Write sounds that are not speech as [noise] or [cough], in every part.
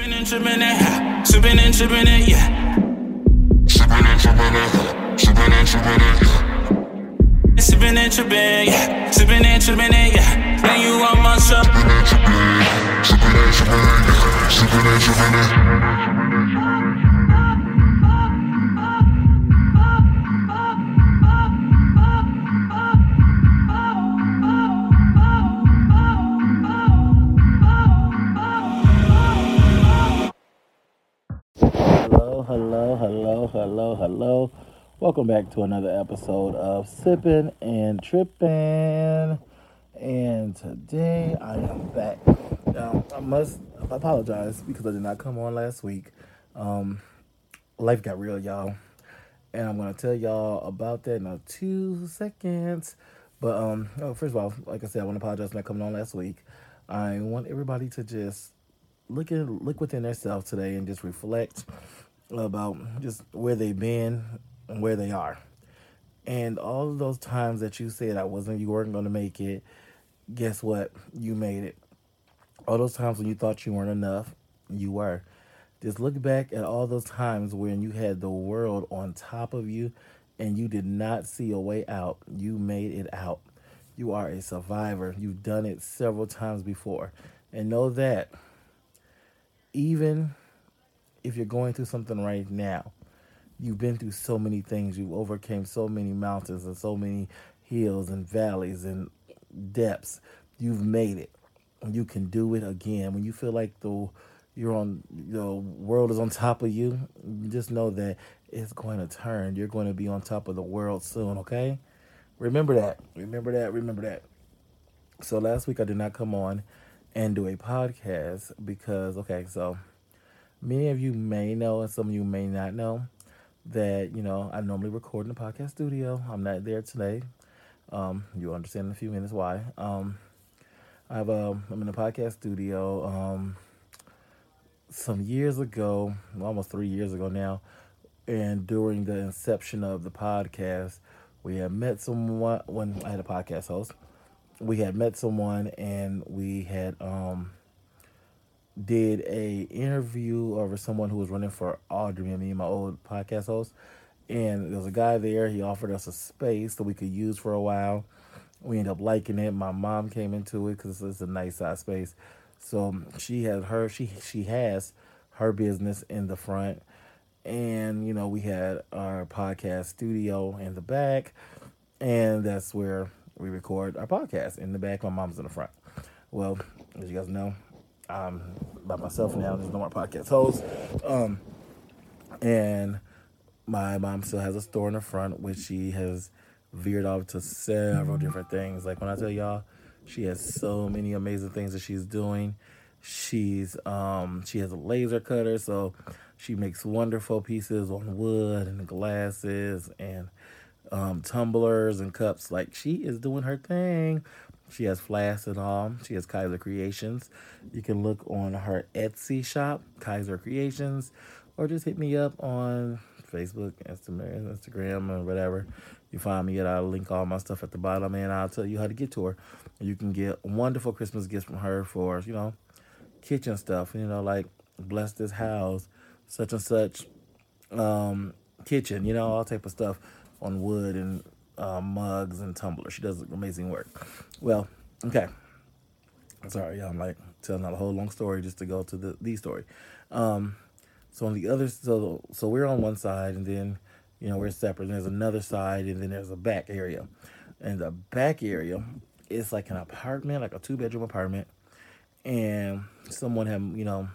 Sipping and tripping it, sipping and tripping it, yeah. Sipping and tripping it, sipping and tripping it, yeah. Sipping and tripping, yeah. Sipping and tripping it, yeah. Then you want my shop. Sipping and tripping, sipping and tripping, yeah. Sipping and tripping it. Hello, hello, hello, hello. Welcome back to another episode of Sipping and Tripping. And today I am back. Now, I must apologize because I did not come on last week. Um, life got real, y'all. And I'm going to tell y'all about that in a two seconds. But um, oh, first of all, like I said, I want to apologize for not coming on last week. I want everybody to just look in, look within themselves today and just reflect about just where they've been and where they are. And all of those times that you said I wasn't, you weren't going to make it, guess what? You made it. All those times when you thought you weren't enough, you were. Just look back at all those times when you had the world on top of you and you did not see a way out. You made it out. You are a survivor. You've done it several times before. And know that even if you're going through something right now, you've been through so many things. You've overcame so many mountains and so many hills and valleys and depths. You've made it. You can do it again. When you feel like the you're on the world is on top of you, just know that it's going to turn. You're going to be on top of the world soon, okay? Remember that. Remember that. Remember that. So last week I did not come on and do a podcast because okay, so many of you may know and some of you may not know that you know I normally record in the podcast studio. I'm not there today. Um, you'll understand in a few minutes why. Um, I have a I'm in the podcast studio. Um, some years ago, almost three years ago now, and during the inception of the podcast, we had met someone when I had a podcast host. We had met someone and we had um did a interview over someone who was running for alderman, me and my old podcast host. And there was a guy there. He offered us a space that we could use for a while. We ended up liking it. My mom came into it because it's a nice size space. So um, she has her she she has her business in the front, and you know we had our podcast studio in the back, and that's where we record our podcast in the back. My mom's in the front. Well, as you guys know, I'm by myself now. There's no more podcast host. Um, and my mom still has a store in the front, which she has veered off to several different things. Like when I tell y'all, she has so many amazing things that she's doing. She's um she has a laser cutter, so she makes wonderful pieces on wood and glasses and um, tumblers and cups. Like she is doing her thing. She has flasks and all. She has Kaiser Creations. You can look on her Etsy shop, Kaiser Creations, or just hit me up on Facebook, Instagram, Instagram, or whatever. You find me at I'll link all my stuff at the bottom and I'll tell you how to get to her. You can get wonderful Christmas gifts from her for, you know, kitchen stuff, you know, like bless this house, such and such um kitchen, you know, all type of stuff on wood and uh, mugs and tumblers. She does amazing work. Well, okay. Sorry, y'all. I'm like telling out a whole long story just to go to the the story. Um, so on the other, so so we're on one side, and then you know we're separate. And there's another side, and then there's a back area. And the back area is like an apartment, like a two bedroom apartment, and someone had you know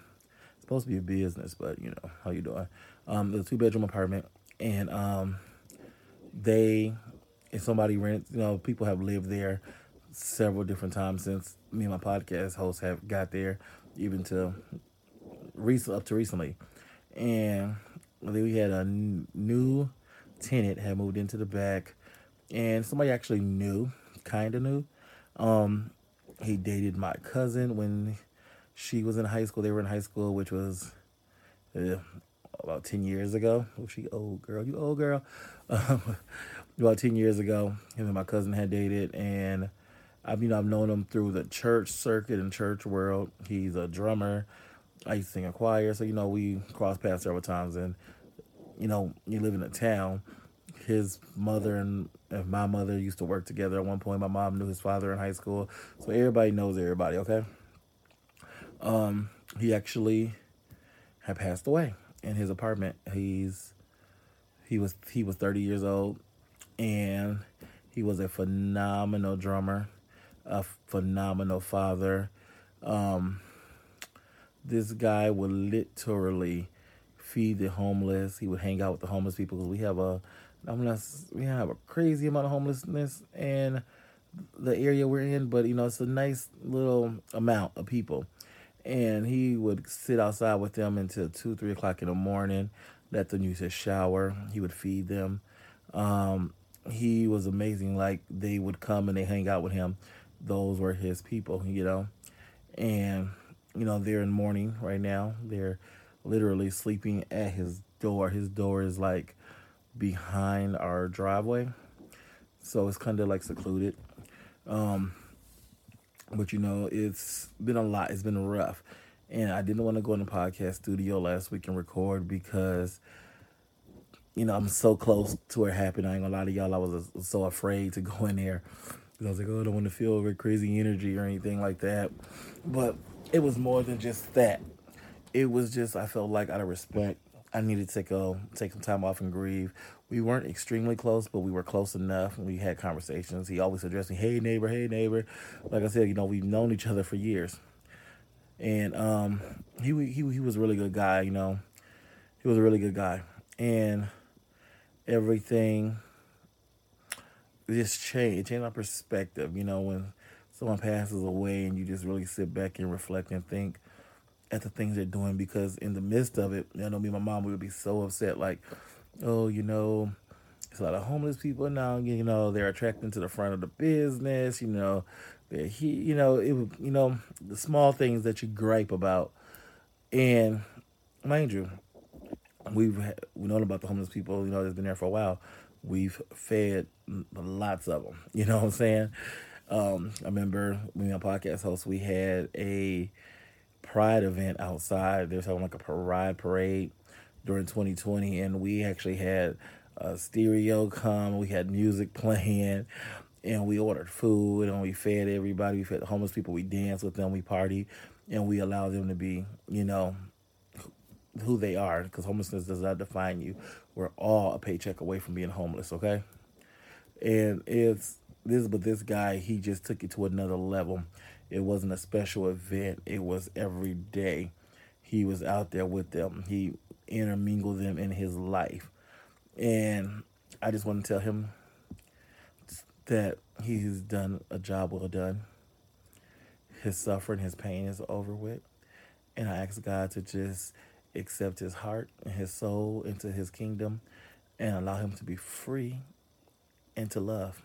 supposed to be a business, but you know how you doing? Um, the two bedroom apartment, and um they and somebody rent you know people have lived there several different times since me and my podcast host have got there even to recent up to recently. And then we had a n- new tenant had moved into the back and somebody actually knew kind of knew. Um he dated my cousin when she was in high school. They were in high school which was uh, about 10 years ago oh she old girl you old girl [laughs] um, about 10 years ago him and my cousin had dated and I've you know I've known him through the church circuit and church world he's a drummer I used to sing in choir, so you know we crossed paths several times. And you know, you live in a town. His mother and, and my mother used to work together at one point. My mom knew his father in high school, so everybody knows everybody. Okay. Um, he actually had passed away in his apartment. He's he was he was 30 years old and he was a phenomenal drummer, a phenomenal father. Um, this guy would literally feed the homeless. He would hang out with the homeless people because we have a homeless, we have a crazy amount of homelessness in the area we're in, but you know it's a nice little amount of people. And he would sit outside with them until two, three o'clock in the morning. Let them use his shower. He would feed them. Um, he was amazing. Like they would come and they hang out with him. Those were his people, you know. And you know they're in mourning right now. They're literally sleeping at his door. His door is like behind our driveway, so it's kind of like secluded. Um, but you know, it's been a lot. It's been rough, and I didn't want to go in the podcast studio last week and record because you know, I'm so close to it happening. I ain't gonna lie to y'all. I was so afraid to [laughs] go in there. I was like, oh, I don't want to feel crazy energy or anything like that. But it was more than just that. It was just I felt like out of respect, I needed to take a take some time off and grieve. We weren't extremely close, but we were close enough. We had conversations. He always addressed me, "Hey neighbor, hey neighbor." Like I said, you know, we've known each other for years, and um, he he he was a really good guy. You know, he was a really good guy, and everything just changed, changed my perspective. You know, when someone passes away and you just really sit back and reflect and think at the things they're doing because in the midst of it, you know, me and my mom we would be so upset, like, oh, you know, there's a lot of homeless people now, you know, they're attracting to the front of the business, you know, they're he you know, it you know, the small things that you gripe about. And mind you, we've we known about the homeless people, you know, that's been there for a while. We've fed lots of them. [laughs] You know what I'm saying? Um, I remember being a podcast host, we had a pride event outside. They were having like a pride parade during 2020, and we actually had a stereo come. We had music [laughs] playing, and we ordered food, and we fed everybody. We fed homeless people. We danced with them. We partied, and we allowed them to be, you know, who they are because homelessness does not define you. We're all a paycheck away from being homeless, okay? And it's this, but this guy, he just took it to another level. It wasn't a special event, it was every day. He was out there with them, he intermingled them in his life. And I just want to tell him that he's done a job well done. His suffering, his pain is over with. And I ask God to just accept his heart and his soul into his kingdom and allow him to be free and to love.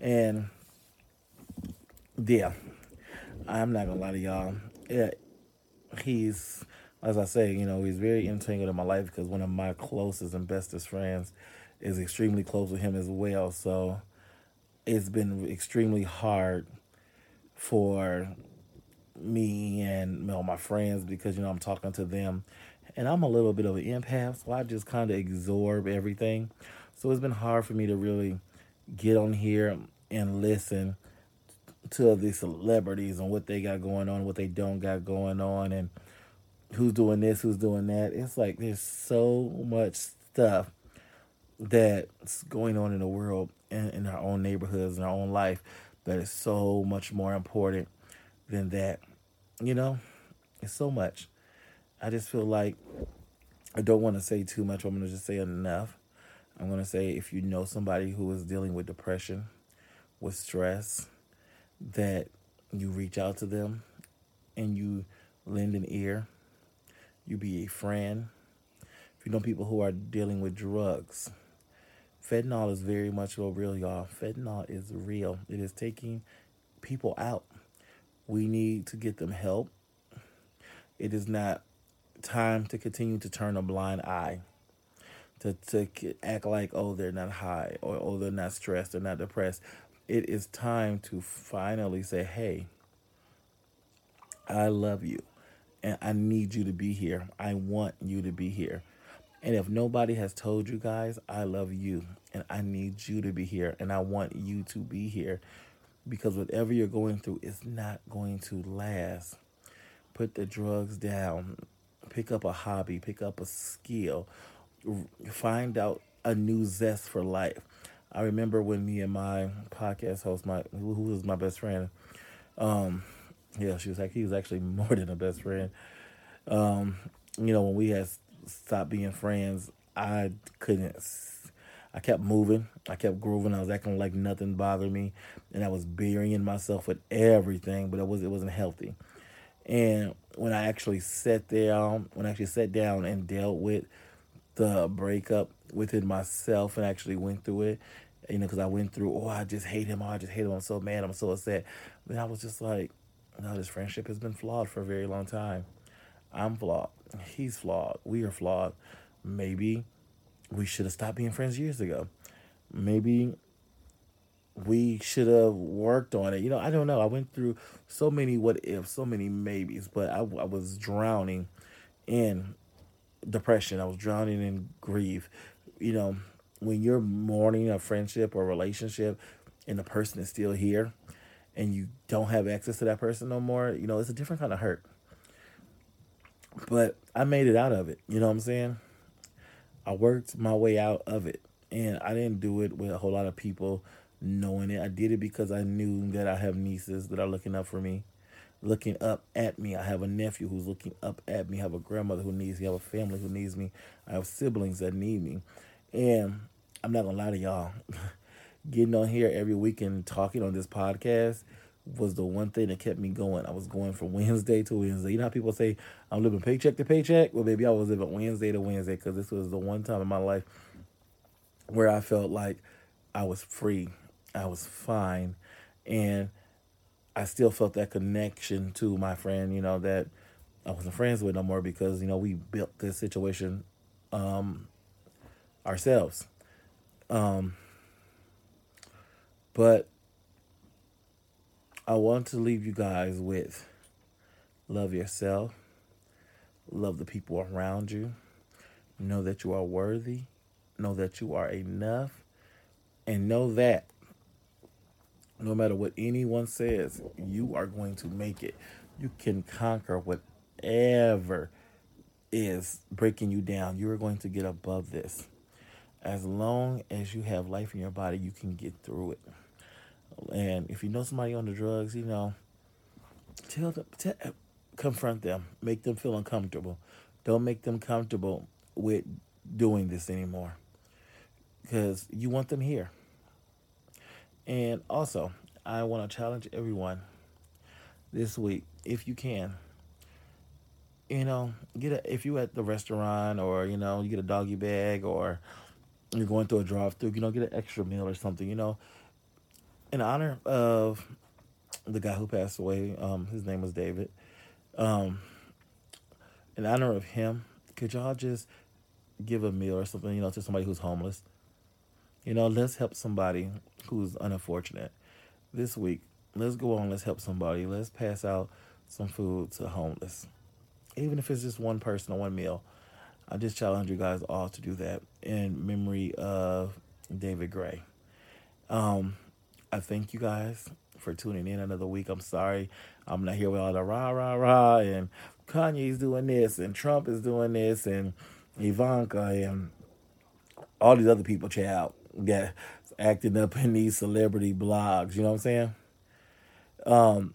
And yeah, I'm not gonna lie to y'all. Yeah, he's as I say, you know, he's very entangled in my life because one of my closest and bestest friends is extremely close with him as well. So it's been extremely hard for me and you know, my friends because you know I'm talking to them, and I'm a little bit of an empath, so I just kind of absorb everything. So it's been hard for me to really get on here and listen to these celebrities and what they got going on, what they don't got going on, and who's doing this, who's doing that. It's like there's so much stuff that's going on in the world and in our own neighborhoods and our own life that is so much more important than that. You know, it's so much. I just feel like I don't want to say too much. I'm going to just say enough. I'm going to say if you know somebody who is dealing with depression, with stress, that you reach out to them and you lend an ear. You be a friend. If you know people who are dealing with drugs, fentanyl is very much real, y'all. Fentanyl is real. It is taking people out. We need to get them help. It is not time to continue to turn a blind eye. To, to act like, oh, they're not high or oh, they're not stressed, they're not depressed. It is time to finally say, hey, I love you And I need you to be here. I want you to be here. And if nobody has told you guys, I love you and I need you to be here and I want you to be here because whatever you're going through is not going to last. Put the drugs down, pick up a hobby, pick up a skill, find out a new zest for life. I remember when me and my podcast host, my who was my best friend, um, yeah, she was like he was actually [laughs] more than a best friend. Um, you know, when we had stopped being friends, I couldn't. I kept moving. I kept grooving. I was acting like nothing bothered me, and I was burying myself with everything. But it was it wasn't healthy. And when I actually sat down, when I actually sat down and dealt with the breakup within myself and actually went through it, you know, because I went through, oh, I just hate him. Oh, I just hate him. I'm so mad. I'm so upset. Then I was just like, no, this friendship has been flawed for a very long time. I'm flawed. He's flawed. We are flawed. Maybe we should have stopped being friends years ago. Maybe we should have worked on it. You know, I don't know. I went through so many what ifs, so many maybes, but I, I was drowning in depression. I was drowning in grief. You know, when you're mourning a friendship or relationship and the person is still here and you don't have access to that person no more, you know, it's a different kind of hurt. But I made it out of it. You know what I'm saying? I worked my way out of it. And I didn't do it with a whole lot of people knowing it. I did it because I knew that I have nieces that are looking up for me, looking up at me. I have a nephew who's looking up at me. I have a grandmother who needs me. I have a family who needs me. I have siblings that need me. And I'm not going to lie to y'all. [laughs] Getting on here every week and talking on this podcast was the one thing that kept me going. I was going from [laughs] Wednesday to Wednesday. You know how people say I'm living paycheck to paycheck? Well, maybe I was living Wednesday to Wednesday because this was the one time in my life where I felt like I was free, I was fine, and I still felt that connection to my friend. You know that I wasn't friends with no more because you know we built this situation um, ourselves. Um, but I want to leave you guys with love yourself, love the people around you, know that you are worthy, know that you are enough, and know that no matter what anyone says, you are going to make it. You can conquer whatever is breaking you down. You are going to get above this. As long as you have life in your body, you can get through it. And if you know somebody on the drugs, you know, tell them, tell, confront them, make them feel uncomfortable. Don't make them comfortable with doing this anymore because you want them here. And also, I want to challenge everyone this week, if you can, you know, get a, if you at the restaurant or, you know, you get a doggy bag or you're going through a drive through, you know, get an extra meal or something, you know, in honor of the guy who passed away, um, his name was David. Um, in honor of him, could y'all just give a meal or something, you know, to somebody who's homeless? You know, let's help somebody who's unfortunate. This week, let's go on, let's help somebody. Let's pass out some food to homeless. Even if it's just one person or one meal. I just challenge you guys all to do that in memory of David Gray. Um, I thank you guys for tuning in another week. I'm sorry I'm not here with all the rah rah rah and Kanye's doing this and Trump is doing this and Ivanka and all these other people, child, that acting up in these celebrity blogs. You know what I'm saying? Um,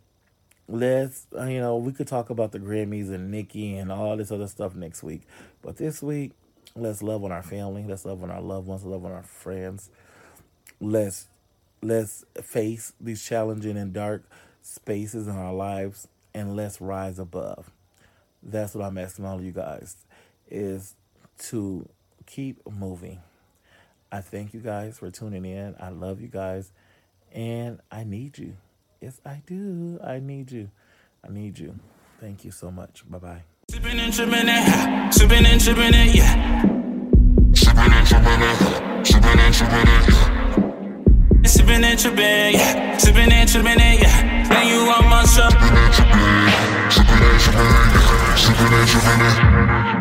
let's you know we could talk about the Grammys and Nicki and all this other stuff next week, but this week let's love on our family. Let's love on our loved ones. Love on our friends. Let's let's face these challenging and dark spaces in our lives and let's rise above. That's what I'm asking all of you guys is to keep moving. I thank you guys for tuning in. I love you guys and I need you. Yes, I do. I need you. I need you. Thank you so much. Bye bye. And and yeah. And tripping yeah. Sipping and tripping. And yeah. Then you on my shirt. Sipping sipping it, sipping sipping it, sipping it.